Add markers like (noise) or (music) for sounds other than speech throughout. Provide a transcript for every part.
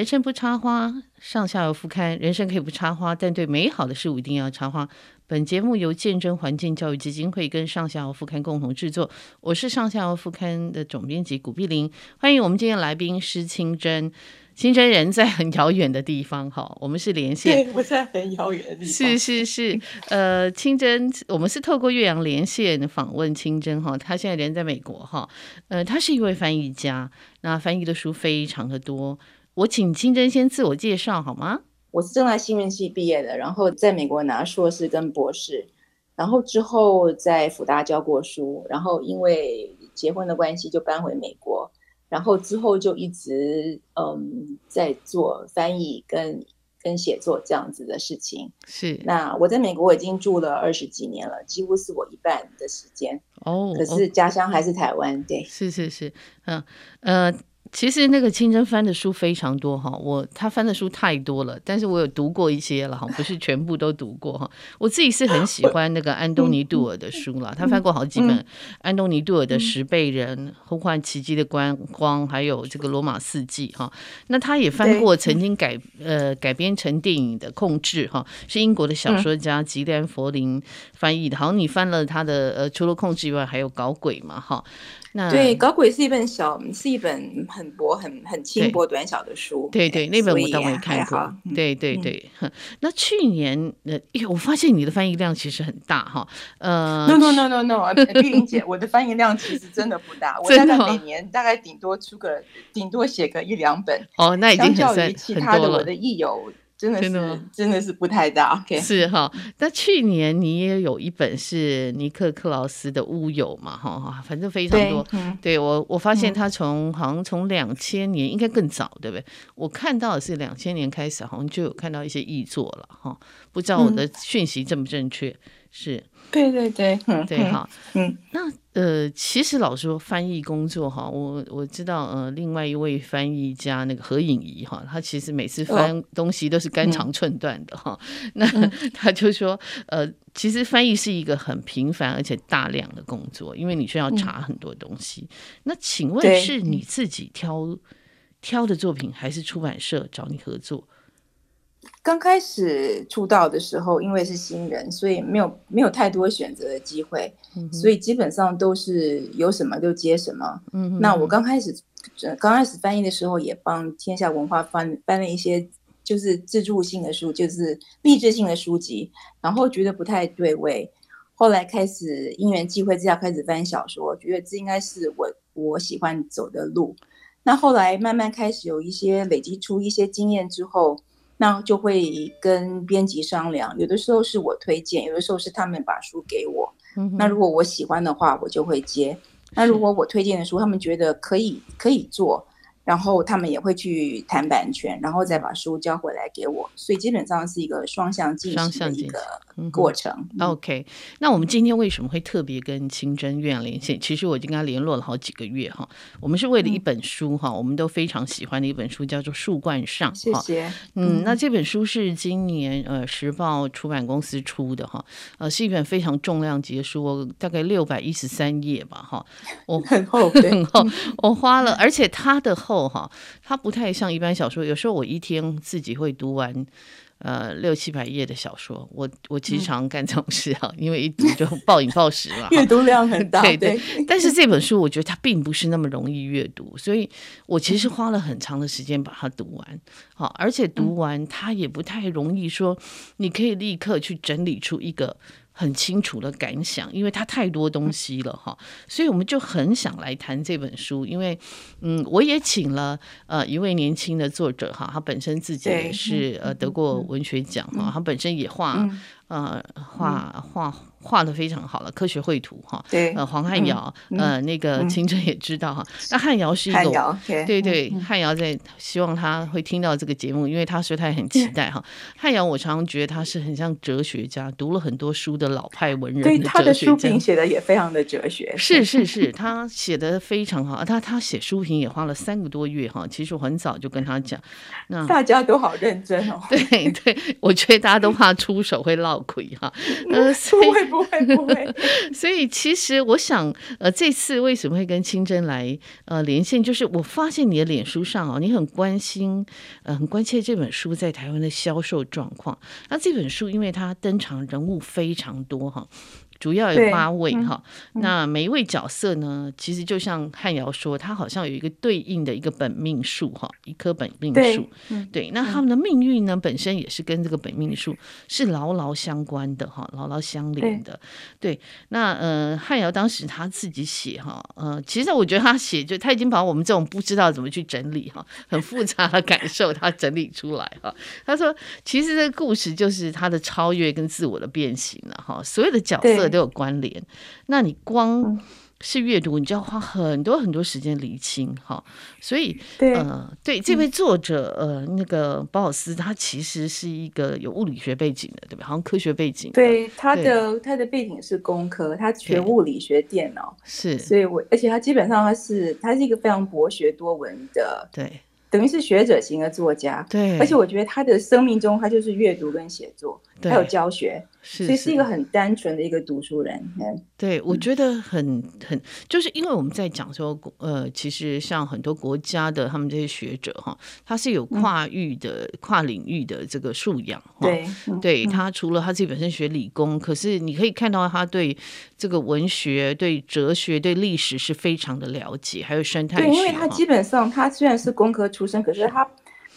人生不插花，上下游副刊。人生可以不插花，但对美好的事物一定要插花。本节目由见证环境教育基金会跟上下游副刊共同制作。我是上下游副刊的总编辑古碧玲，欢迎我们今天来宾施清真。清真人在很遥远的地方，哈，我们是连线。对，我在很遥远的地方。是是是，呃，清真，我们是透过岳阳连线访问清真，哈，他现在人在美国，哈，呃，他是一位翻译家，那翻译的书非常的多。我请清真先自我介绍好吗？我是正大新闻系毕业的，然后在美国拿硕士跟博士，然后之后在辅大教过书，然后因为结婚的关系就搬回美国。然后之后就一直嗯在做翻译跟跟写作这样子的事情。是。那我在美国已经住了二十几年了，几乎是我一半的时间。哦。可是家乡还是台湾，对。是是是，嗯呃。其实那个清真翻的书非常多哈，我他翻的书太多了，但是我有读过一些了哈，不是全部都读过哈。我自己是很喜欢那个安东尼杜尔的书了，他翻过好几本。安东尼杜尔的《十倍人》、《呼唤奇迹的观光》，还有这个《罗马四季》哈。那他也翻过曾经改呃改编成电影的《控制》哈，是英国的小说家吉兰佛林翻译的。好像你翻了他的呃，除了《控制》以外，还有《搞鬼》嘛哈。那对，搞鬼是一本小，是一本很薄、很很轻薄、短小的书。对对，那本我倒没看过。对对对，那去年呃，我发现你的翻译量其实很大哈。呃，no no no no no，碧玲姐，我的翻译量其实真的不大，(laughs) 我大概每年大概顶多出个，顶多写个一两本。哦，那已经很相较于其他的我的译友。真的是真的，真的是不太大。Okay. 是哈，那去年你也有一本是尼克克劳斯的《乌有》嘛？哈哈，反正非常多。对，我我发现他从好像从两千年应该更早，对不对？我看到的是两千年开始，好像就有看到一些译作了哈。不知道我的讯息正不正确？嗯、是。对对对，嗯，对哈，嗯，那呃，其实老实说翻译工作哈，我我知道呃，另外一位翻译家那个何颖仪哈，他其实每次翻东西都是肝。肠寸断的哈，那 (laughs) 他就说呃，其实翻译是一个很频繁而且大量的工作，因为你需要查很多东西。嗯、那请问是你自己挑挑的作品，还是出版社找你合作？刚开始出道的时候，因为是新人，所以没有没有太多选择的机会，嗯、所以基本上都是有什么就接什么。嗯、那我刚开始刚开始翻译的时候，也帮天下文化翻翻了一些就是自助性的书，就是励志性的书籍，然后觉得不太对味。后来开始因缘际会之下开始翻小说，觉得这应该是我我喜欢走的路。那后来慢慢开始有一些累积出一些经验之后。那就会跟编辑商量，有的时候是我推荐，有的时候是他们把书给我。嗯、那如果我喜欢的话，我就会接。那如果我推荐的书，他们觉得可以可以做。然后他们也会去谈版权，然后再把书交回来给我，所以基本上是一个双向进行的一个过程。嗯、OK，那我们今天为什么会特别跟清真越洋连线？其实我已经跟他联络了好几个月哈。我们是为了一本书哈，嗯、我们都非常喜欢的一本书，叫做《树冠上》。谢谢。嗯，那这本书是今年呃时报出版公司出的哈，呃是一本非常重量级的书，大概六百一十三页吧哈。(laughs) 我 (laughs) 很厚，很厚。我花了，而且它的厚。哈，它不太像一般小说。有时候我一天自己会读完，呃，六七百页的小说。我我其实常干这种事啊，嗯、(laughs) 因为一读就暴饮暴食嘛，(laughs) 阅读量很大。对对。但是这本书我觉得它并不是那么容易阅读，所以我其实花了很长的时间把它读完。好，而且读完它也不太容易说，你可以立刻去整理出一个。很清楚的感想，因为它太多东西了哈，所以我们就很想来谈这本书。因为，嗯，我也请了呃一位年轻的作者哈，他本身自己也是呃得过文学奖哈，他本身也画呃画画。画的非常好了，科学绘图哈。对，呃，黄汉尧，呃，那个清真也知道哈。那汉尧是一个，对对，汉尧在希望他会听到这个节目，因为他说他也很期待哈。汉尧，我常常觉得他是很像哲学家，读了很多书的老派文人。对，他的书评写的也非常的哲学。是是是，他写的非常好。他他写书评也花了三个多月哈。其实我很早就跟他讲，那 (laughs) 大家都好认真哦。对对，我觉得大家都怕出手会落亏哈。(laughs) 呃，不会不会不会。(laughs) 所以其实我想，呃，这次为什么会跟清真来呃连线，就是我发现你的脸书上哦，你很关心，呃，很关切这本书在台湾的销售状况。那这本书因为它登场人物非常多哈。主要有八位哈，那每一位角色呢，其实就像汉瑶说，他好像有一个对应的一个本命数哈，一颗本命树。对，那他们的命运呢，本身也是跟这个本命数是牢牢相关的哈，牢牢相连的。对，对，那呃，汉瑶当时他自己写哈，呃，其实我觉得他写就他已经把我们这种不知道怎么去整理哈，很复杂的感受他整理出来哈。他说，其实这个故事就是他的超越跟自我的变形了哈，所有的角色。都有关联，那你光是阅读，你就要花很多很多时间理清哈。所以，对呃，对这位作者，呃，那个鲍尔斯，他其实是一个有物理学背景的，对吧？好像科学背景。对，他的他的背景是工科，他学物理学电脑，是。所以我而且他基本上他是他是一个非常博学多闻的，对。等于是学者型的作家，对，而且我觉得他的生命中，他就是阅读跟写作，还有教学，所以是一个很单纯的一个读书人。对，我觉得很很，就是因为我们在讲说，呃，其实像很多国家的他们这些学者哈，他是有跨域的、跨领域的这个素养。对，对他除了他自己本身学理工，可是你可以看到他对这个文学、对哲学、对历史是非常的了解，还有生态学。对，因为他基本上他虽然是工科出身，可是他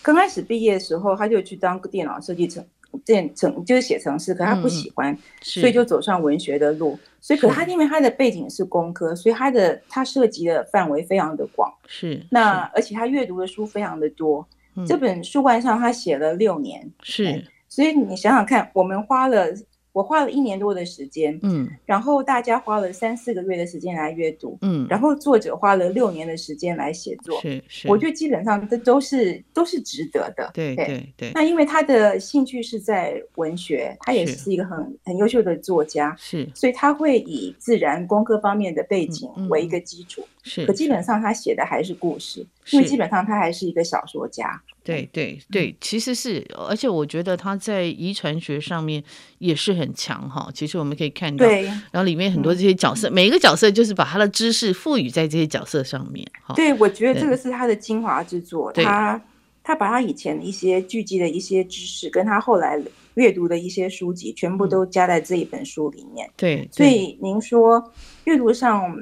刚开始毕业的时候，他就去当个电脑设计程电程，就是写程式，可他不喜欢，所以就走上文学的路。所以，可他因为他的背景是工科，所以他的他涉及的范围非常的广。是，那而且他阅读的书非常的多。这本书冠上他写了六年。是，所以你想想看，我们花了。我花了一年多的时间，嗯，然后大家花了三四个月的时间来阅读，嗯，然后作者花了六年的时间来写作，是是，我觉得基本上这都是都是值得的，对对。对。那因为他的兴趣是在文学，他也是一个很很优秀的作家，是，所以他会以自然工科方面的背景为一个基础，是，可基本上他写的还是故事，因为基本上他还是一个小说家。对对对，其实是，而且我觉得他在遗传学上面也是很强哈。其实我们可以看到，对，然后里面很多这些角色，嗯、每一个角色就是把他的知识赋予在这些角色上面。对，我觉得这个是他的精华之作。他他把他以前的一些聚集的一些知识，跟他后来阅读的一些书籍，全部都加在这一本书里面。对，所以您说阅读上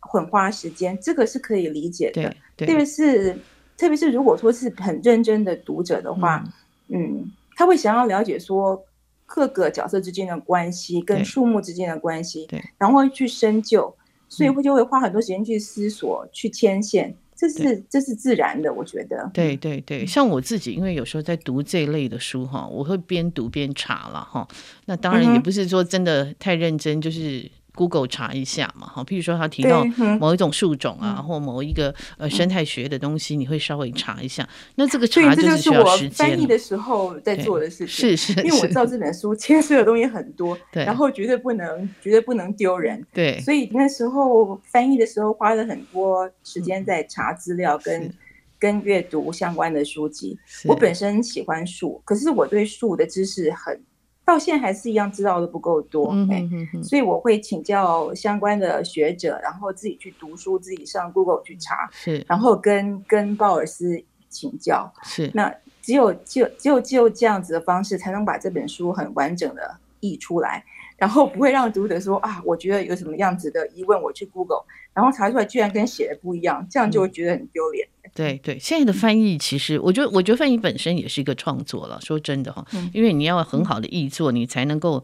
很花时间，这个是可以理解的。对，特别是。特别是如果说是很认真的读者的话，嗯，嗯，他会想要了解说各个角色之间的关系跟树木之间的关系，对，然后会去深究，所以会就会花很多时间去思索、嗯、去牵线，这是对这是自然的，我觉得。对对对，像我自己，因为有时候在读这一类的书哈，我会边读边查了哈，那当然也不是说真的太认真，就是。Google 查一下嘛，哈，譬如说他提到某一种树种啊，嗯、或某一个呃生态学的东西，嗯、你会稍微查一下。那这个查就是需要时间。翻译的时候在做的事情，是是，是因为我知道这本书牵涉的东西很多，(laughs) 对，然后绝对不能绝对不能丢人，对，所以那时候翻译的时候花了很多时间在查资料跟、嗯、跟阅读相关的书籍。我本身喜欢树，可是我对树的知识很。到现在还是一样，知道的不够多，嗯哼哼哼，所以我会请教相关的学者，然后自己去读书，自己上 Google 去查，是，然后跟跟鲍尔斯请教，是。那只有就只有只有这样子的方式，才能把这本书很完整的译出来，然后不会让读者说啊，我觉得有什么样子的疑问，我去 Google，然后查出来居然跟写的不一样，这样就会觉得很丢脸。嗯对对，现在的翻译其实，我觉得，我觉得翻译本身也是一个创作了。说真的哈，因为你要很好的译作，你才能够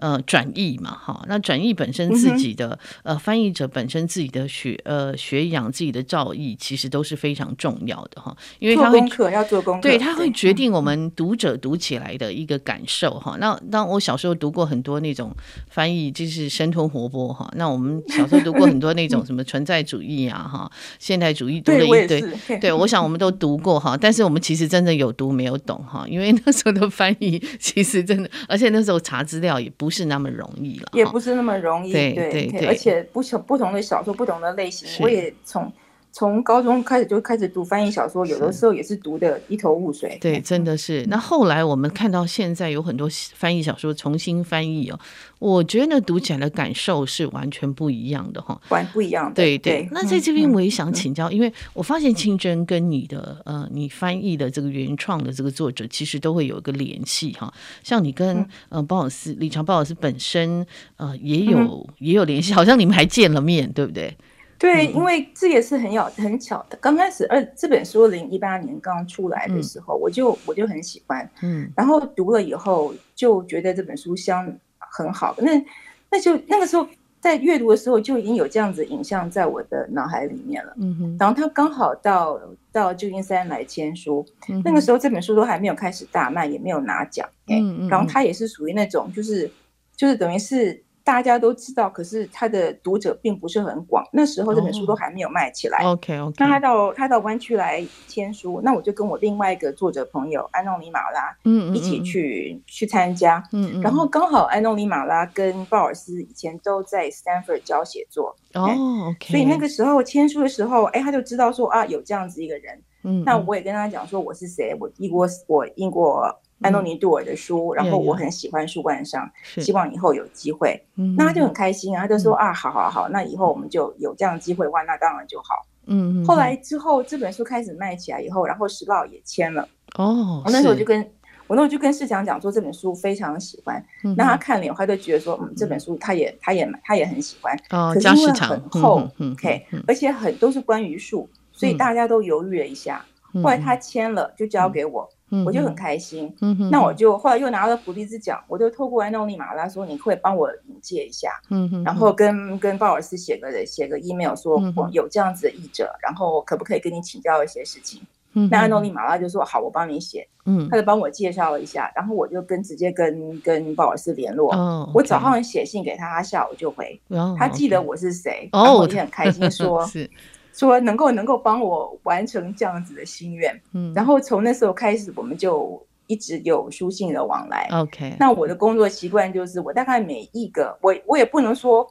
呃转译嘛哈。那转译本身自己的呃翻译者本身自己的学呃学养自己的造诣，其实都是非常重要的哈。因为他会要做功课，对，他会决定我们读者读起来的一个感受哈。那当我小时候读过很多那种翻译，就是生吞活剥哈。那我们小时候读过很多那种什么存在主义啊哈，现代主义读了一堆。对，我想我们都读过哈，但是我们其实真的有读没有懂哈，因为那时候的翻译其实真的，而且那时候查资料也不是那么容易了，也不是那么容易。对对对，而且不同不同的小说，不同的类型，我也从从高中开始就开始读翻译小说，有的时候也是读的一头雾水。对，真的是。那后来我们看到现在有很多翻译小说重新翻译哦，我觉得读起来的感受是完全不一样的哈，完不一样的。对对。对那在这边我也想请教，嗯、因为我发现清真跟你的呃，你翻译的这个原创的这个作者其实都会有一个联系哈，像你跟呃鲍尔斯、理查鲍尔斯本身呃也有、嗯、也有联系，好像你们还见了面，对不对？对，因为这也是很有很巧的。刚开始，二这本书零一八年刚出来的时候，嗯、我就我就很喜欢，嗯，然后读了以后就觉得这本书相很好。那那就那个时候在阅读的时候就已经有这样子影像在我的脑海里面了，嗯哼。然后他刚好到到旧金山来签书，嗯、那个时候这本书都还没有开始大卖，也没有拿奖，嗯嗯。然后他也是属于那种就是就是等于是。大家都知道，可是他的读者并不是很广。那时候这本书都还没有卖起来。Oh, OK OK。那他到他到湾区来签书，那我就跟我另外一个作者朋友安东尼马拉，嗯，一起去、嗯、去参加。嗯嗯。然后刚好安东尼马拉跟鲍尔斯以前都在 Stanford 教写作。哦、oh, OK。所以那个时候签书的时候，哎，他就知道说啊，有这样子一个人。嗯。那我也跟他讲说我是谁，我英国我英国。安东尼杜尔的书，然后我很喜欢树冠上，希望以后有机会，那他就很开心啊，他就说啊，好好好，那以后我们就有这样的机会的话，那当然就好。嗯，后来之后这本书开始卖起来以后，然后时报也签了。哦，我那时候就跟我那时候就跟市长讲说这本书非常喜欢，那他看了以后，他就觉得说，嗯，这本书他也他也他也很喜欢。哦，可是因为很厚，OK，而且很都是关于树，所以大家都犹豫了一下。后来他签了，就交给我。我就很开心，嗯、哼。那我就后来又拿了普利兹奖，我就透过安东尼马拉说，你会帮我引荐一下，嗯、哼。然后跟跟鲍尔斯写个写个 email 说，我有这样子的译者，然后可不可以跟你请教一些事情？嗯、那安东尼马拉就说好，我帮你写，嗯、他就帮我介绍了一下，然后我就跟直接跟跟鲍尔斯联络，哦、我早上写信给他，他下午就回，哦、他记得我是谁，哦、然后我就很开心说。(laughs) 是说能够能够帮我完成这样子的心愿，嗯，然后从那时候开始，我们就一直有书信的往来。OK，那我的工作习惯就是，我大概每一个我我也不能说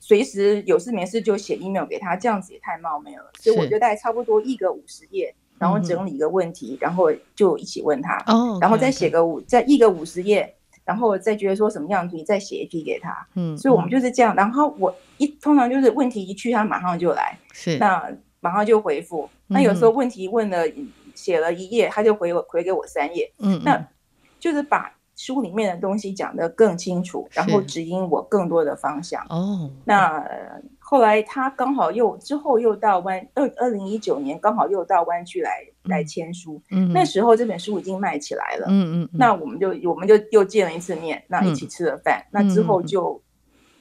随时有事没事就写 email 给他，这样子也太冒昧了，所以我就大概差不多一个五十页，然后整理一个问题，然后就一起问他，哦，然后再写个五再一个五十页。然后再觉得说什么样子，你再写一批给他。嗯，所以我们就是这样。然后我一通常就是问题一去，他马上就来，是那马上就回复。那有时候问题问了写了一页，他就回我回给我三页。嗯，那就是把书里面的东西讲得更清楚，然后指引我更多的方向。哦，那。后来他刚好又之后又到湾二二零一九年刚好又到湾区来来签书，嗯，那时候这本书已经卖起来了，嗯嗯，那我们就我们就又见了一次面，那一起吃了饭，那之后就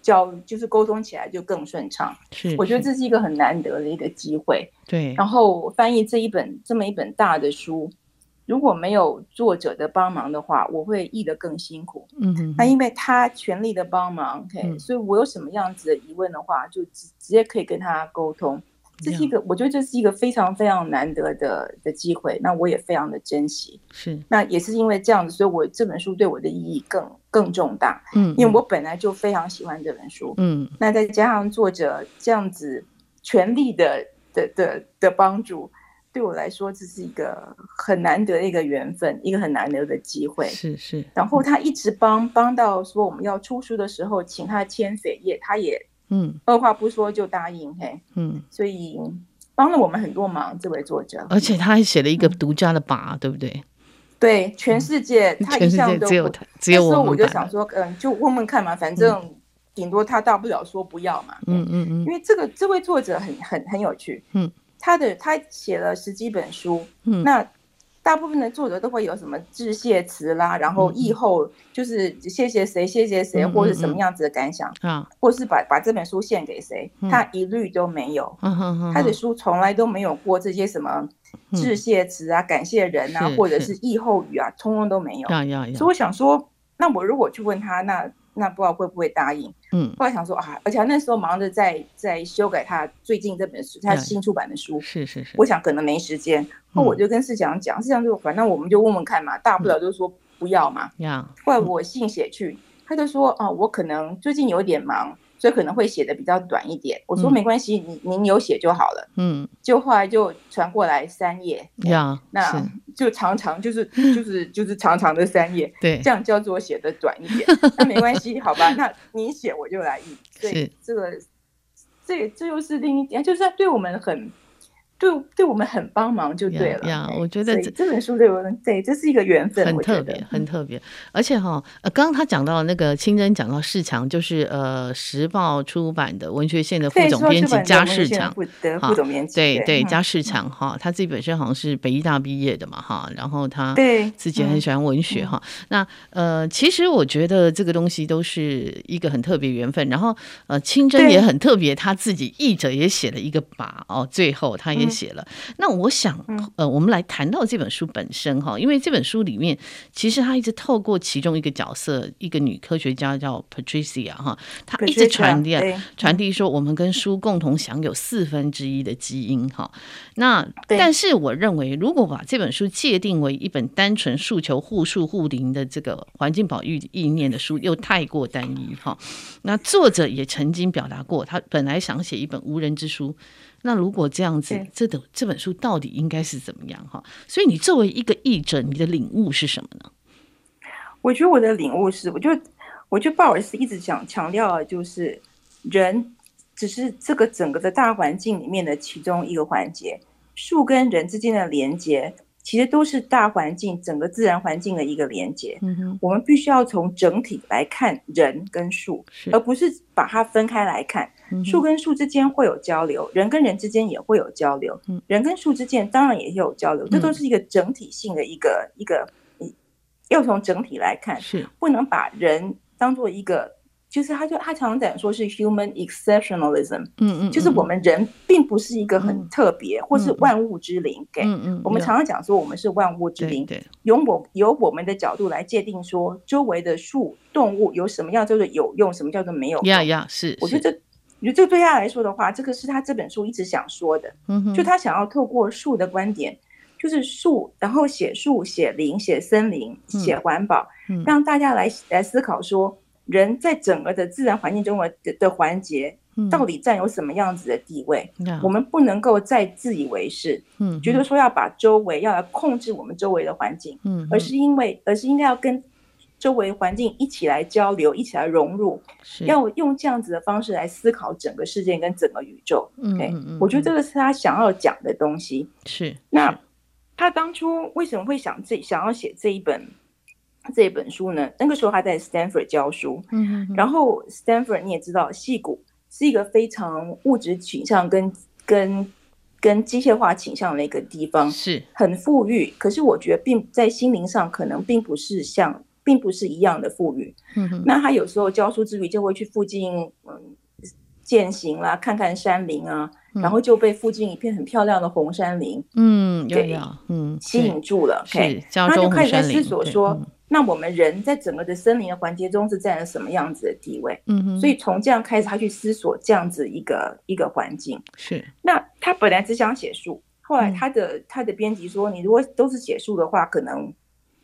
交就是沟通起来就更顺畅，是，我觉得这是一个很难得的一个机会，对，然后翻译这一本这么一本大的书。如果没有作者的帮忙的话，我会译得更辛苦。嗯哼，那因为他全力的帮忙，OK，嗯，所以我有什么样子的疑问的话，就直直接可以跟他沟通。这是一个，嗯，我觉得这是一个非常非常难得的的机会。那我也非常的珍惜。是，那也是因为这样子，所以我这本书对我的意义更更重大。嗯，因为我本来就非常喜欢这本书。嗯，那再加上作者这样子全力的的的的帮助。对我来说，这是一个很难得的一个缘分，一个很难得的机会。是是。然后他一直帮帮到说我们要出书的时候，请他签扉页，他也嗯，二话不说就答应嘿，嗯。所以帮了我们很多忙，这位作者。而且他还写了一个独家的版，对不对？对，全世界他一向都只有他，只有我。那时候我就想说，嗯，就问问看嘛，反正顶多他大不了说不要嘛。嗯嗯嗯。因为这个这位作者很很很有趣。嗯。他的他写了十几本书，嗯，那大部分的作者都会有什么致谢词啦，然后译后就是谢谢谁谢谢谁，或者什么样子的感想啊，或是把把这本书献给谁，他一律都没有，他的书从来都没有过这些什么致谢词啊、感谢人啊，或者是。译后语啊，通通都没有。所以我想说，那我如果去问他，那。那不知道会不会答应？嗯，后来想说啊，而且那时候忙着在在修改他最近这本书，他新出版的书，是是是，我想可能没时间。那我就跟世强讲，世强就反正我们就问问看嘛，大不了就是说不要嘛。呀，后来我信写去，他就说啊，我可能最近有点忙，所以可能会写的比较短一点。我说没关系，您您有写就好了。嗯，就后来就传过来三页，呀，那就常常就是就是就是长长的三页，对，这样叫做写的短一点。那没关系，好吧，那你写我就来印。对，这个这这又是另一点，就是对我们很。对，对我们很帮忙就对了。呀，我觉得这这本书对我们，对，这是一个缘分，很特别，很特别。而且哈，呃，刚刚他讲到那个清真讲到世强，就是呃，时报出版的文学线的副总编辑加世强，副总编辑，对对，加世强哈，他自己本身好像是北医大毕业的嘛哈，然后他对自己很喜欢文学哈。那呃，其实我觉得这个东西都是一个很特别缘分。然后呃，清真也很特别，他自己译者也写了一个把哦，最后他也。写了，那我想，呃，我们来谈到这本书本身哈，因为这本书里面其实他一直透过其中一个角色，一个女科学家叫 Patricia 哈，她一直传递传递说，我们跟书共同享有四分之一的基因哈。那但是我认为，如果把这本书界定为一本单纯诉求护树护林的这个环境保育意念的书，又太过单一哈。那作者也曾经表达过，他本来想写一本无人之书。那如果这样子，这本这本书到底应该是怎么样哈？所以你作为一个译者，你的领悟是什么呢？我觉得我的领悟是，我就我觉得鲍尔斯一直想强调的就是人只是这个整个的大环境里面的其中一个环节，树跟人之间的连接。其实都是大环境，整个自然环境的一个连接。嗯哼，我们必须要从整体来看人跟树，而不是把它分开来看。树跟树之间会有交流，人跟人之间也会有交流。人跟树之间当然也有交流，这都是一个整体性的一个一个，要从整体来看，是不能把人当做一个。就是他就他常常讲说是 human exceptionalism，嗯嗯，就是我们人并不是一个很特别或是万物之灵，给，嗯嗯，我们常常讲说我们是万物之灵，对，由我由我们的角度来界定说周围的树动物有什么样叫做有用，什么叫做没有用，呀呀，是，我觉得这，我觉得这对他来说的话，这个是他这本书一直想说的，嗯哼，就他想要透过树的观点，就是树，然后写树、写林、写森林、写环保，让大家来来思考说。人在整个的自然环境中的的环节，到底占有什么样子的地位？嗯、我们不能够再自以为是，嗯，觉得说要把周围要来控制我们周围的环境，嗯，而是因为，而是应该要跟周围环境一起来交流，一起来融入，是要用这样子的方式来思考整个世界跟整个宇宙。嗯嗯嗯，我觉得这个是他想要讲的东西。是，那他当初为什么会想这想要写这一本？这本书呢，那个时候他在 Stanford 教书，嗯哼哼，然后 Stanford 你也知道，戏谷是一个非常物质倾向跟跟跟机械化倾向的一个地方，是很富裕，可是我觉得并在心灵上可能并不是像，并不是一样的富裕。嗯哼，那他有时候教书之余就会去附近嗯践行啦，看看山林啊，嗯、然后就被附近一片很漂亮的红山林，嗯，对嗯吸引住了。OK，他就开始在思索说。那我们人在整个的森林的环节中是占了什么样子的地位？嗯哼，所以从这样开始，他去思索这样子一个一个环境。是，那他本来只想写树，后来他的、嗯、他的编辑说，你如果都是写树的话，可能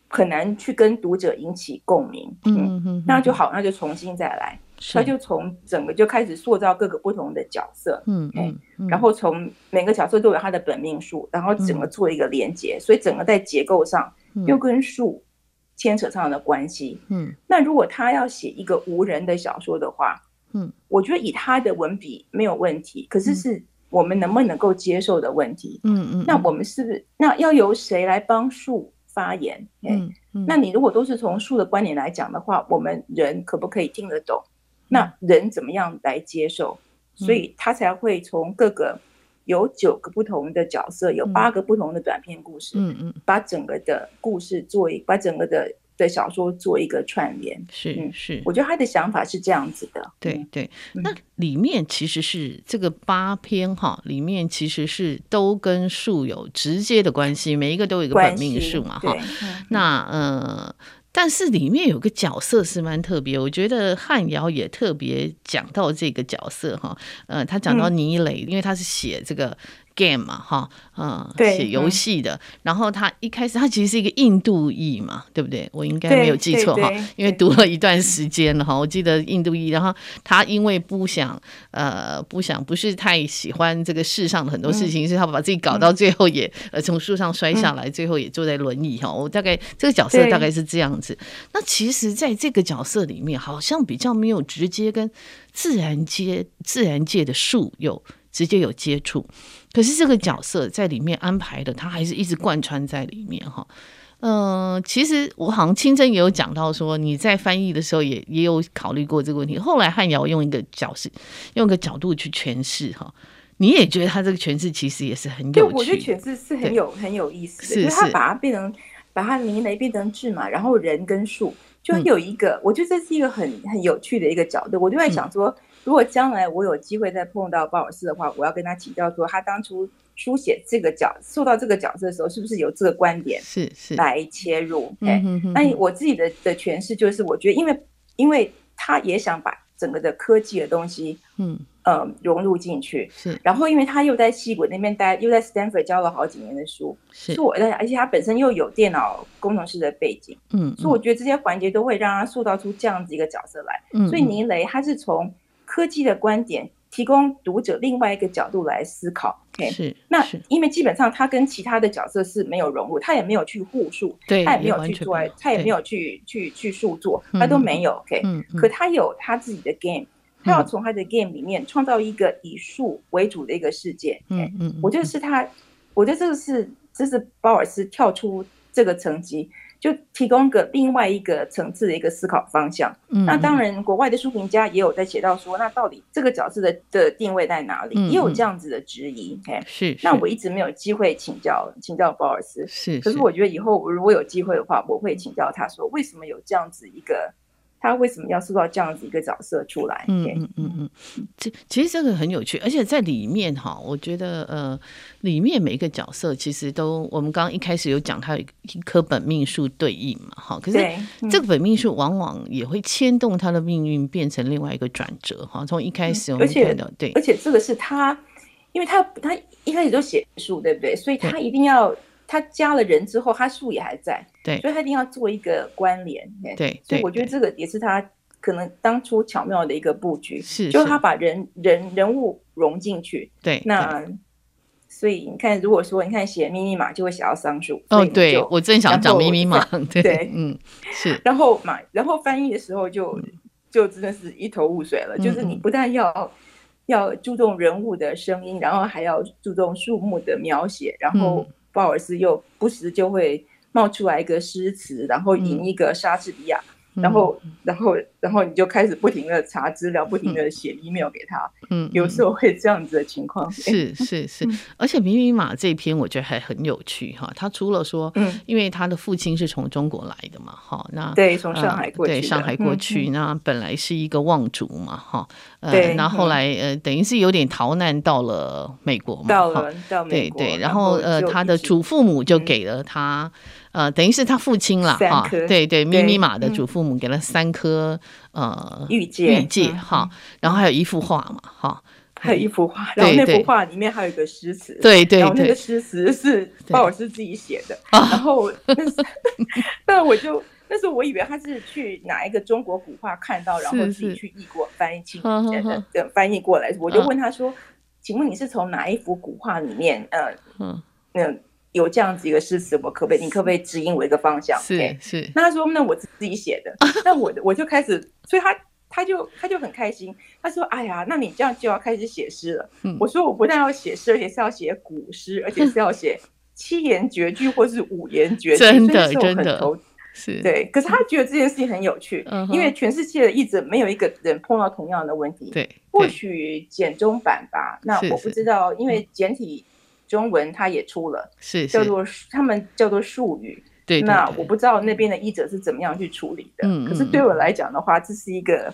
很难去跟读者引起共鸣。嗯哼，哼，哼，那就好，那就重新再来。他就从整个就开始塑造各个不同的角色。嗯嗯，然后从每个角色都有他的本命树，然后整个做一个连接，嗯、所以整个在结构上又跟树。牵扯上的关系，嗯，那如果他要写一个无人的小说的话，嗯，我觉得以他的文笔没有问题，可是是我们能不能够接受的问题，嗯嗯，那我们是不是那要由谁来帮树发言？嗯嗯，那你如果都是从树的观点来讲的话，我们人可不可以听得懂？那人怎么样来接受？所以他才会从各个。有九个不同的角色，有八个不同的短篇故事，嗯嗯，把整个的故事做一，把整个的的小说做一个串联，是是，我觉得他的想法是这样子的，对对。那里面其实是这个八篇哈，里面其实是都跟树有直接的关系，每一个都有一个本命树嘛哈。那呃。但是里面有个角色是蛮特别，我觉得汉瑶也特别讲到这个角色哈，呃，他讲到倪磊，因为他是写这个 game 嘛，哈，嗯，写游戏的。然后他一开始他其实是一个印度裔嘛，对不对？我应该没有记错哈，因为读了一段时间了哈。我记得印度裔，然后他因为不想呃不想不是太喜欢这个世上的很多事情，所以他把自己搞到最后也呃从树上摔下来，最后也坐在轮椅哈。我大概这个角色大概是这样子。那其实在这个角色里面，好像比较没有直接跟自然界自然界的树有直接有接触。可是这个角色在里面安排的，他还是一直贯穿在里面哈。嗯、呃，其实我好像清真也有讲到说，你在翻译的时候也也有考虑过这个问题。后来汉瑶用一个角色，用一个角度去诠释哈，你也觉得他这个诠释其实也是很有趣。我觉得诠释是很有很有意思的，是，是就是他把它变成把它明雷变成智嘛，然后人跟树就有一个、嗯，我觉得这是一个很很有趣的一个角度。我就在想说。嗯如果将来我有机会再碰到鲍尔斯的话，我要跟他请教说，他当初书写这个角，塑造这个角色的时候，是不是有这个观点是是来切入？哎，那我自己的的诠释就是，我觉得，因为因为他也想把整个的科技的东西，嗯呃融入进去，是。然后，因为他又在西谷那边待，又在 Stanford 教了好几年的书，是。所以我在，而且他本身又有电脑工程师的背景，嗯，所以我觉得这些环节都会让他塑造出这样子一个角色来。嗯，所以倪雷他是从。科技的观点提供读者另外一个角度来思考，okay? 是那因为基本上他跟其他的角色是没有融入，他也没有去互述，对，他也没有去做，他也没有去去去述作，他都没有，OK，嗯，可他有他自己的 game，他要从他的 game 里面创造一个以数为主的一个世界，嗯嗯，我觉得是他，我觉得这个是这是鲍尔斯跳出这个层级。就提供个另外一个层次的一个思考方向。嗯，那当然，国外的书评家也有在写到说，那到底这个角色的的定位在哪里？嗯，也有这样子的质疑。OK，是，是。那我一直没有机会请教请教鲍尔斯。是，是。可是我觉得以后如果有机会的话，我会请教他说，为什么有这样子一个。他为什么要塑造这样子一个角色出来？嗯嗯嗯嗯，这其实这个很有趣，而且在里面哈，我觉得呃，里面每一个角色其实都，我们刚刚一开始有讲，他有一颗本命树对应嘛，哈，可是这个本命树往往也会牵动他的命运，变成另外一个转折哈。从一开始我们看到，对，而且这个是他，因为他他一开始就写数，对不对？所以他一定要。他加了人之后，他树也还在，对，所以他一定要做一个关联，对，对，所以我觉得这个也是他可能当初巧妙的一个布局，是，就是他把人人人物融进去，对，那所以你看，如果说你看写密密码就会写到桑树，哦，对，我正想讲密密码，(laughs) 对，对，嗯，是，(laughs) 然后嘛，然后翻译的时候就就真的是一头雾水了，嗯，就是你不但要要注重人物的声音，然后还要注重树木的描写，然后。鲍尔斯又不时就会冒出来一个诗词，然后引一个莎士比亚。嗯然后，然后，然后你就开始不停的查资料，不停的写 email 给他。嗯，有时候会这样子的情况。是是是，而且明明马这一篇我觉得还很有趣哈。他除了说，嗯，因为他的父亲是从中国来的嘛，哈，那对，从上海过去，对，上海过去，那本来是一个望族嘛，哈，对，然后后来呃，等于是有点逃难到了美国嘛，到了到美国，对对，然后呃，他的祖父母就给了他。呃，等于是他父亲了哈，对对，咪咪马的祖父母给了三颗呃玉戒玉戒哈，然后还有一幅画嘛哈，还有一幅画，然后那幅画里面还有一个诗词，对对，然后那个诗词是鲍尔斯自己写的，然后那 (laughs) 我就那时候我以为他是去哪一个中国古画看到，然后自己去译过翻译清的翻译过来，我就问他说，请问你是从哪一幅古画里面呃嗯。那。有这样子一个诗词，我可不可以？你可不可以指引我一个方向？是、okay? 是。那他说，那我自己写的。(laughs) 那我我就开始，所以他他就他就很开心。他说：“哎呀，那你这样就要开始写诗了。嗯”我说：“我不但要写诗，而且是要写古诗，而且是要写 (laughs) 七言绝句或是五言绝句。”真的真的，是。对，可是他觉得这件事情很有趣，嗯、因为全世界的译者没有一个人碰到同样的问题。对，或许简中版吧。那我不知道，因为简体。中文它也出了，是，是叫做他们叫做术语，对，对，对，那我不知道那边的译者是怎么样去处理的。嗯，可是对我来讲的话，这是一个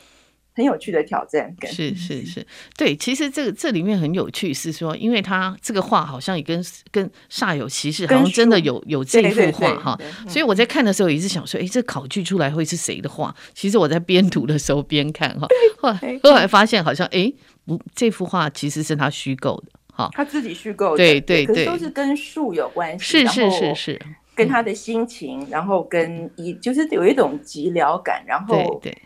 很有趣的挑战。是是是，对，其实这个这里面很有趣，是说，因为他这个画好像也跟跟煞有其事，好像真的有有这幅画哈。所以我在看的时候也是想说，哎，这考据出来会是谁的画？其实我在边读的时候边看哈，后来后来发现好像哎不，这幅画其实是他虚构的。哈。他自己虚构的，对对对，可是都是跟树有关系，是是是是，跟他的心情，然后跟一就是有一种寂寥感，然后对，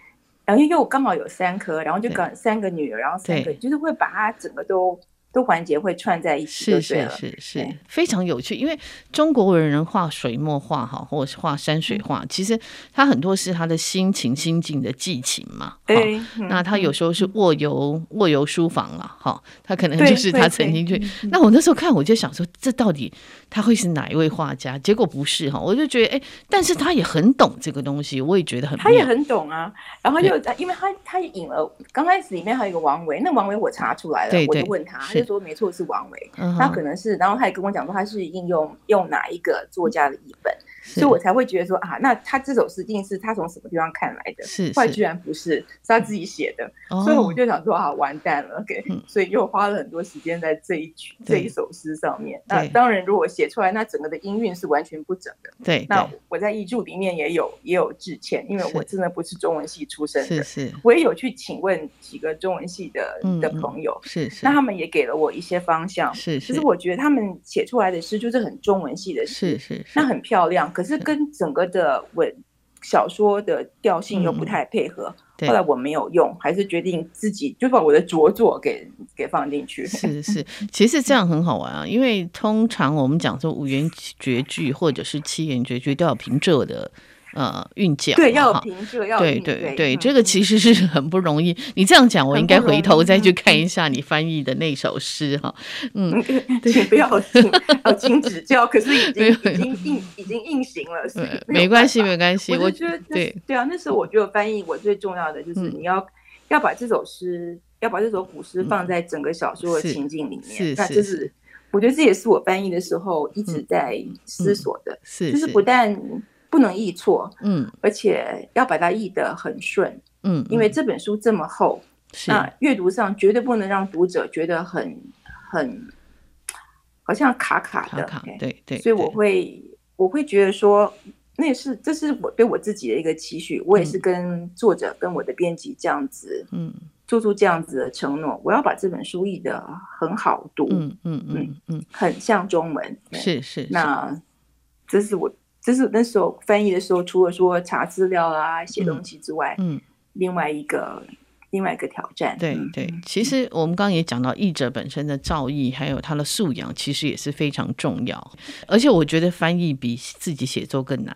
然后又刚好有三颗，然后就刚三个女儿，然后三个就是会把它整个都。都环节会串在一起，是是是是，非常有趣。因为中国文人画水墨画哈，或者是画山水画，其实他很多是他的心情心境的寄情嘛。对，那他有时候是卧游卧游书房了哈，他可能就是他曾经去。那我那时候看，我就想说，这到底他会是哪一位画家？结果不是哈，我就觉得哎，但是他也很懂这个东西，我也觉得很。他也很懂啊，然后又因为他他引了刚开始里面还有一个王维，那王维我查出来了，我就问他。说没错，是王维，他可能是，然后他也跟我讲说他是应用用哪一个作家的译本。所以我才会觉得说啊，那他这首诗一定是他从什么地方看来的？是，后来居然不是，是他自己写的。所以我就想说啊，完蛋了，OK。所以又花了很多时间在这一曲这一首诗上面。那当然，如果写出来，那整个的音韵是完全不整的。对。那我在译注里面也有也有致歉，因为我真的不是中文系出身的。是是。我也有去请问几个中文系的的朋友。是是。那他们也给了我一些方向。是是。其实我觉得他们写出来的诗就是很中文系的诗。是是。那很漂亮。可是跟整个的文小说的调性又不太配合，嗯、后来我没有用，还是决定自己就把我的着作给给放进去。是 (laughs) 是，其实这样很好玩啊，因为通常我们讲说五言绝句或者是七言绝句都要平仄的。呃，韵脚对，要平仄，要对对对，这个其实是很不容易。你这样讲，我应该回头再去看一下你翻译的那首诗哈。嗯，请不要请，请指教。可是已 (laughs) 经已经印已经印行了，没关系没关系。我觉得对对啊，那时候我觉得翻译我最重要的就是你要要把这首诗，要把这首古诗放在整个小说的情境里面。那就是我觉得这也是我翻译的时候一直在思索的，是就是不但。不能译错，嗯，而且要把它译得很顺，嗯，因为这本书这么厚，是。那阅读上绝对不能让读者觉得很很好像卡卡的，卡卡对对，对，所以我会我会觉得说，那是这是我对我自己的一个期许，我也是跟作者跟我的编辑这样子，嗯，做出这样子的承诺，我要把这本书译得很好读，嗯嗯嗯嗯，很像中文，是是，那这是我。就是那时候翻译的时候，除了说查资料啊、写东西之外，嗯，嗯。另外一个另外一个挑战。对对，其实我们刚刚也讲到，译者本身的造诣还有他的素养，其实也是非常重要。而且我觉得翻译比自己写作更难。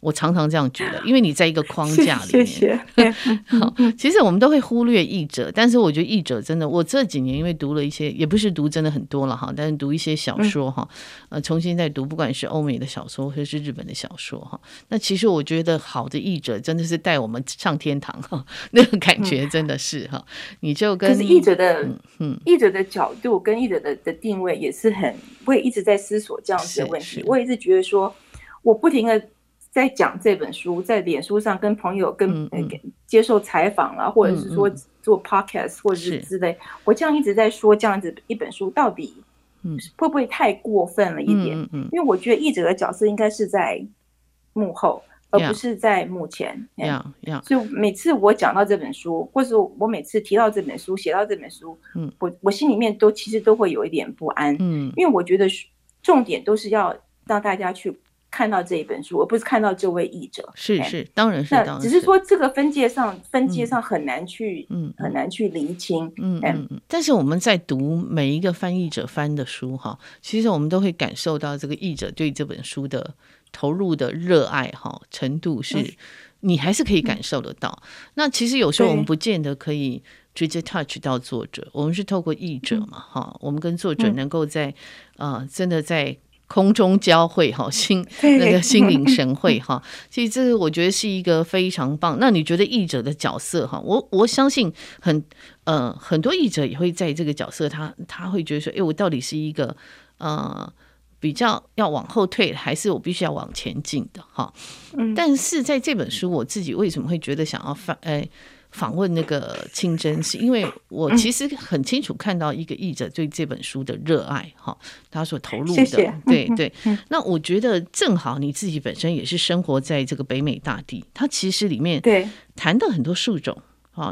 我常常这样觉得，因为你在一个框架里面。谢谢。(laughs) 好，其实我们都会忽略译者，但是我觉得译者真的，我这几年因为读了一些，也不是读真的很多了哈，但是读一些小说哈，呃，重新再读，不管是欧美的小说或者是日本的小说哈，那其实我觉得好的译者真的是带我们上天堂哈，(laughs) 那个感觉真的是哈，你就跟可是译者的嗯，译者的角度跟译者的的定位也是很，我也一直在思索这样子的问题，我也是觉得说，我不停的。在讲这本书，在脸书上跟朋友跟、嗯、接受采访了，或者是说做 podcast 或者是之类，我这样一直在说这样子一本书到底会不会太过分了一点？嗯嗯、因为我觉得译者的角色应该是在幕后，而不是在目前。Yeah, yeah. 所以每次我讲到这本书，或者我每次提到这本书，写到这本书，嗯、我我心里面都其实都会有一点不安。嗯，因为我觉得重点都是要让大家去。看到这一本书，而不是看到这位译者。是是，当然是。那只是说这个分界上，分界上很难去，嗯，很难去厘清。嗯嗯嗯。但是我们在读每一个翻译者翻的书哈，其实我们都会感受到这个译者对这本书的投入的热爱哈程度，是你还是可以感受得到。那其实有时候我们不见得可以直接 touch 到作者，我们是透过译者嘛哈，我们跟作者能够在啊，真的在。空中交汇哈，心那个心领神会 (laughs) 哈，其实这个我觉得是一个非常棒。那你觉得译者的角色哈，我我相信很呃很多译者也会在这个角色，他他会觉得说，哎，我到底是一个呃比较要往后退，还是我必须要往前进的哈？嗯，但是在这本书，我自己为什么会觉得想要翻哎？访问那个清真，是因为我其实很清楚看到一个译者对这本书的热爱哈，他所投入的，谢谢。对对。(laughs) 那我觉得正好你自己本身也是生活在这个北美大地，它其实里面对。谈到很多树种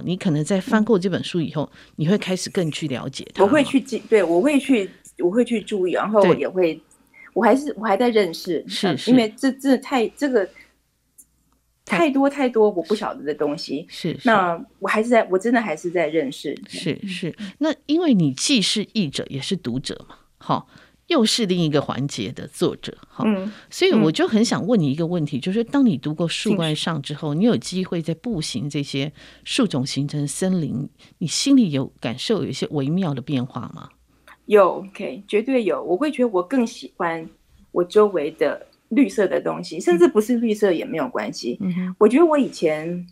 你可能在翻过这本书以后，你会开始更去了解它。我会去记，对我会去我会去注意，然后我也会，我还是我还在认识，是，是因为这这太这个太多太多我不晓得的东西，是，是，那我还是在我真的还是在认识，是是，那因为你既是译者也是读者嘛，好。又是另一个环节的作者，哈、嗯，所以我就很想问你一个问题，嗯、就是当你读过树冠上之后，你有机会在步行这些树种形成森林，你心里有感受有一些微妙的变化吗？有，OK，绝对有。我会觉得我更喜欢我周围的绿色的东西，甚至不是绿色也没有关系。嗯、我觉得我以前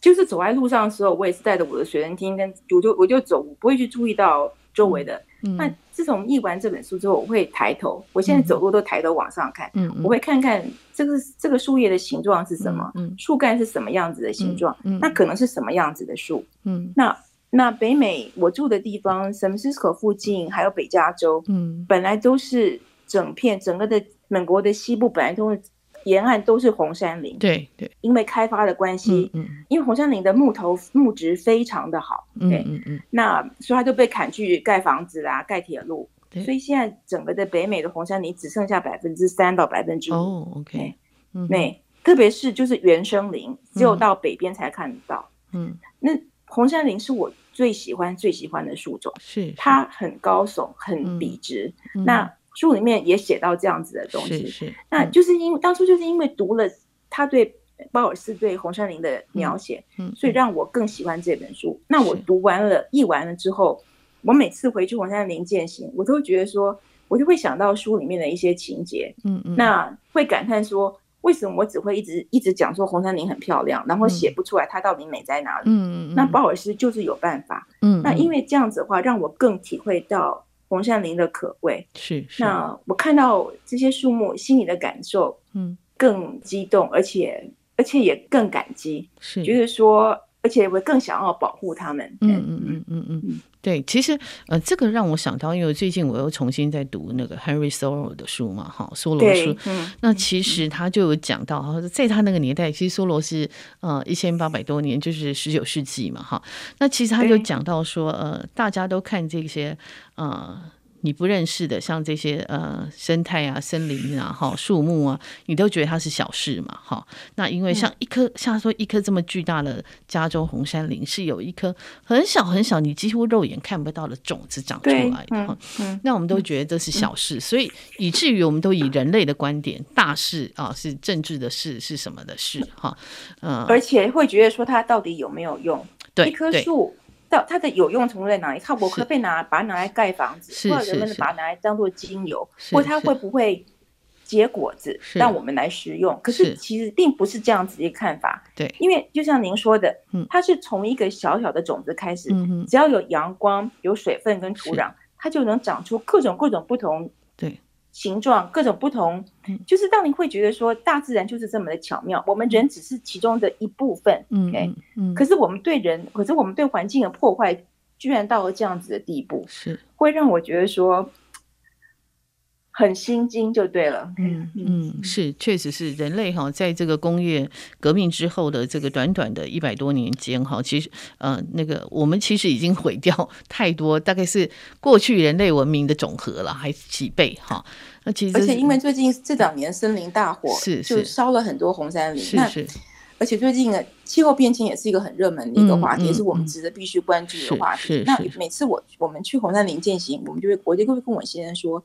就是走在路上的时候，我也是带着我的随身听，跟我就我就走，我不会去注意到周围的。嗯、那自从译完这本书之后，我会抬头。我现在走路都抬头往上看，嗯、我会看看这个这个树叶的形状是什么，嗯、树干是什么样子的形状，嗯、那可能是什么样子的树。嗯、那那北美我住的地方，San Francisco 附近还有北加州，嗯、本来都是整片整个的美国的西部本来都是。沿岸都是红杉林，对对，因为开发的关系，嗯，因为红杉林的木头木质非常的好，对，嗯嗯，那所以它就被砍去盖房子啦，盖铁路，所以现在整个的北美的红杉林只剩下百分之三到百分之五，哦，OK，嗯，对，特别是就是原生林，只有到北边才看得到，嗯，那红杉林是我最喜欢最喜欢的树种，是它很高耸，很笔直，那。书里面也写到这样子的东西，是那就是因为当初就是因为读了他对鲍尔斯对红山林的描写，嗯，嗯，所以让我更喜欢这本书。是那我读完了译完了之后，我每次回去红山林践行，我都觉得说，我就会想到书里面的一些情节，嗯嗯，那会感叹说，为什么我只会一直一直讲说红山林很漂亮，然后写不出来它到底美在哪里？嗯嗯，那鲍尔斯就是有办法，嗯，那因为这样子的话，让我更体会到。红杉林的可贵是，是，那我看到这些树木，心里的感受，嗯，更激动，而且而且也更感激，是，就是说，而且我更想要保护他们。嗯嗯嗯嗯嗯。嗯，对，其实呃，这个让我想到，因为最近我又重新在读那个 Henry Thoreau 的书嘛，哈，梭罗书，嗯，那其实他就有讲到，哈，在他那个年代，其实梭罗是呃一千八百多年，就是十九世纪嘛，哈，那其实他就讲到说，呃，大家都看这些。呃，你不认识的，像这些呃生态啊、森林啊、哈树木啊，你都觉得它是小事嘛，哈。那因为像一棵，嗯、像说一棵这么巨大的加州红杉林，是有一颗很小很小，你几乎肉眼看不到的种子长出来的。哈、嗯，嗯、那我们都觉得这是小事，嗯、所以以至于我们都以人类的观点，大事啊是政治的事，是什么的事？哈，嗯，而且会觉得说它到底有没有用？对，一棵树。它的有用程度在哪里？它我可被拿把它拿来盖房子，或者人们把它拿来当做精油，或它会不会结果子，让我们来食用？可是其实并不是这样子的看法。对，因为就像您说的，它是从一个小小的种子开始，只要有阳光、有水分跟土壤，它就能长出各种各种不同。对。形状各种不同，就是当你会觉得说大自然就是这么的巧妙，我们人只是其中的一部分。嗯?嗯，可是我们对人，可是我们对环境的破坏，居然到了这样子的地步，是会让我觉得说。很心惊就对了，嗯嗯，是，确实是人类哈，在这个工业革命之后的这个短短的一百多年间哈，其实呃，那个我们其实已经毁掉太多，大概是过去人类文明的总和了，还几倍哈。那其实而且因为最近这两年森林大火是就烧了很多红杉林，是是，而且最近的气候变迁也是一个很热门的一个话题，也是我们值得必须关注的话题。那每次我我们去红杉林践行，我们就会我就会跟我先生说。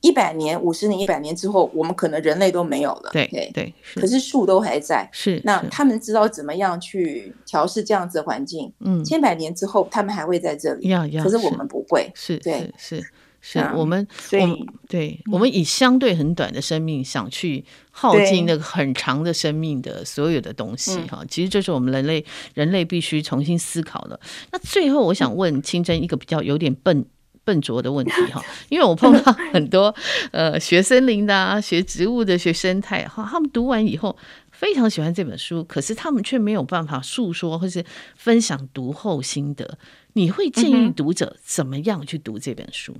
一百年、五十年、一百年之后，我们可能人类都没有了。对对，对可是树都还在。是，那他们知道怎么样去调试这样子的环境。嗯，千百年之后，他们还会在这里。要要，可是我们不会。是，对，是是，我们所以对，我们以相对很短的生命，想去耗尽那个很长的生命的所有的东西哈。其实这是我们人类人类必须重新思考的。那最后，我想问清真一个比较有点笨。笨拙的问题哈，(laughs) 因为我碰到很多呃学森林的啊，学植物的，学生态哈，他们读完以后非常喜欢这本书，可是他们却没有办法诉说或是分享读后心得。你会建议读者怎么样去读这本书？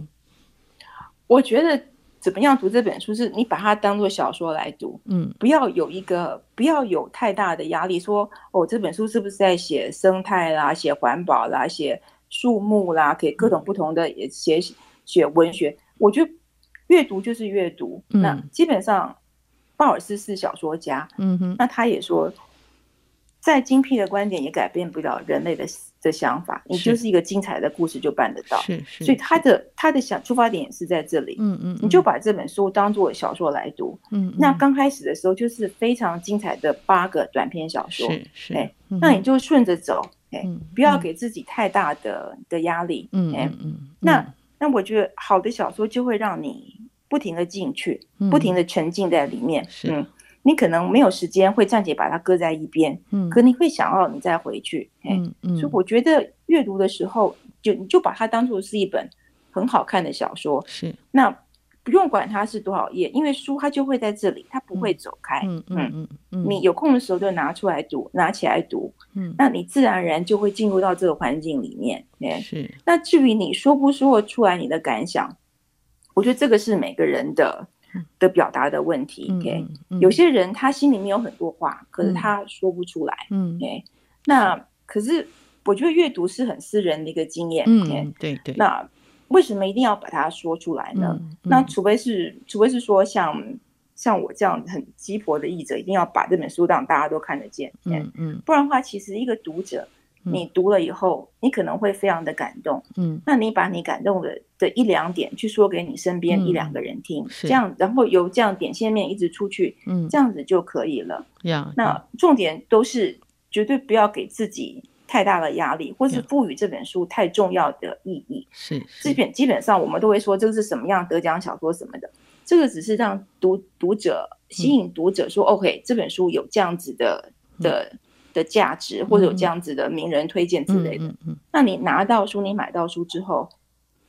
我觉得怎么样读这本书，是你把它当做小说来读，嗯，不要有一个不要有太大的压力，说哦这本书是不是在写生态啦，写环保啦，写。树木啦，给各种不同的写写学文学，我觉得阅读就是阅读。嗯、那基本上，鲍尔斯是小说家，嗯哼，那他也说。再精辟的观点也改变不了人类的的想法。你就是一个精彩的故事就办得到。是是。所以他的他的想出发点也是在这里。嗯嗯。你就把这本书当做小说来读。嗯。那刚开始的时候就是非常精彩的八个短篇小说。是是。哎，那你就顺着走。哎，不要给自己太大的的压力。嗯嗯。那那我觉得好的小说就会让你不停的进去，不停的沉浸在里面。是。你可能没有时间会暂且把它搁在一边，嗯，可你会想要你再回去，嗯嗯，所以我觉得阅读的时候，就你就把它当做是一本很好看的小说，是，那不用管它是多少页，因为书它就会在这里，它不会走开，嗯嗯嗯，你有空的时候就拿出来读，拿起来读，嗯，那你自然而然就会进入到这个环境里面，是。那至于你说不说出来你的感想，我觉得这个是每个人的。的表达的问题，OK，有些人他心里面有很多话，可是他说不出来，嗯。那可是我觉得阅读是很私人的一个经验，嗯，对对。那为什么一定要把它说出来呢？那除非是，除非是说像像我这样很鸡婆的译者，一定要把这本书让大家都看得见，嗯嗯，不然的话，其实一个读者。你读了以后，你可能会非常的感动。嗯，那你把你感动的的一两点去说给你身边一两个人听，这样，然后由这样点线面一直出去，嗯，这样子就可以了。那重点都是绝对不要给自己太大的压力，或是赋予这本书太重要的意义。是，基本基本上我们都会说这个是什么样得奖小说什么的，这个只是让读读者吸引读者说，OK，这本书有这样子的的。的价值，或者有这样子的名人推荐之类的，那你拿到书，你买到书之后，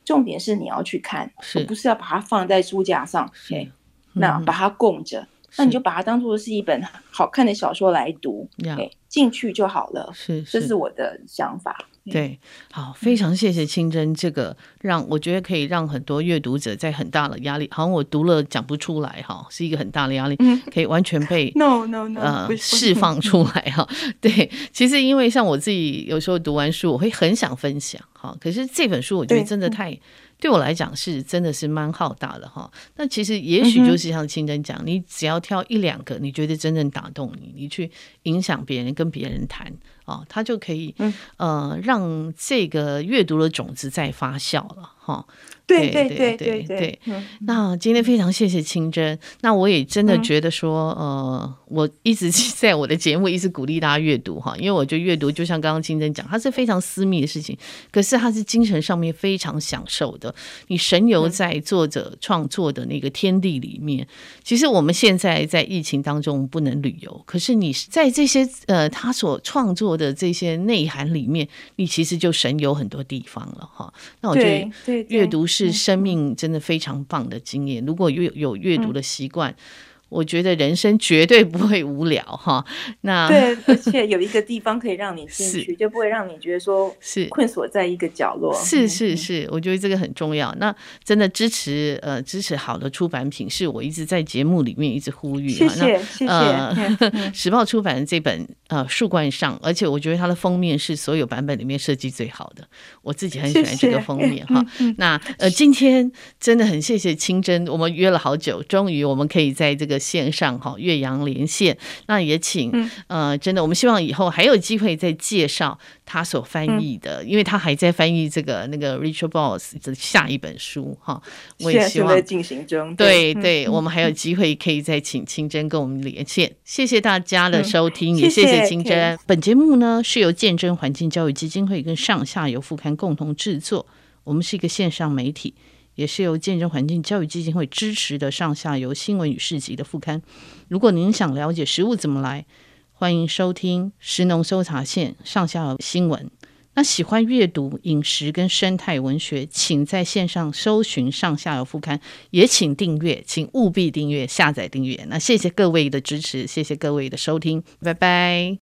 重点是你要去看，是。不是要把它放在书架上？是。那把它供着，是那你就把它当做是一本好看的小说来读，哎，进去就好了。是，是，这是我的想法。对，好，非常谢谢清真，这个让我觉得可以让很多阅读者在很大的压力，好像我读了讲不出来哈，是一个很大的压力，可以完全被 no no no 呃释放出来哈。对，其实因为像我自己有时候读完书，我会很想分享哈，可是这本书我觉得真的太。对我来讲是真的是蛮浩大的哈，那其实也许就是像清真讲，嗯、你只要挑一两个你觉得真正打动你，你去影响别人，跟别人谈啊、哦，他就可以、嗯、呃让这个阅读的种子再发酵了哈。对对对对对，那今天非常谢谢清真，那我也真的觉得说，呃，我一直 (laughs) 在我的节目一直鼓励大家阅读哈，因为我觉得阅读就像刚刚清真讲，它是非常私密的事情，可是它是精神上面非常享受的，你神游在作者创作的那个天地里面。其实我们现在在疫情当中不能旅游，可是你在这些呃他所创作的这些内涵里面，你其实就神游很多地方了哈。那我觉得阅读是。生命真的非常棒的经验。如果有有阅读的习惯。嗯我觉得人生绝对不会无聊哈，(laughs) 那对，而且有一个地方可以让你进去，就不会让你觉得说是困锁在一个角落。是是是，我觉得这个很重要。那真的支持呃支持好的出版品，是我一直在节目里面一直呼吁。谢谢谢谢。呃，(laughs) 时报出版的这本呃树冠上，而且我觉得它的封面是所有版本里面设计最好的，我自己很喜欢这个封面哈。那呃今天真的很谢谢清真，我们约了好久，终于我们可以在这个。线上哈，岳阳连线，那也请、嗯、呃，真的，我们希望以后还有机会再介绍他所翻译的，嗯、因为他还在翻译这个那个 Richard Bowers 的下一本书哈。我也希望在进行中，对对，我们还有机会可以再请清真跟我们连线。谢谢大家的收听，嗯、也谢谢清真。本节目呢是由见证环境教育基金会跟上下游副刊共同制作，我们是一个线上媒体。也是由见证环境教育基金会支持的上下游新闻与市集的副刊。如果您想了解食物怎么来，欢迎收听食农搜查线上下游新闻。那喜欢阅读饮食跟生态文学，请在线上搜寻上下游副刊，也请订阅，请务必订阅、下载订阅。那谢谢各位的支持，谢谢各位的收听，拜拜。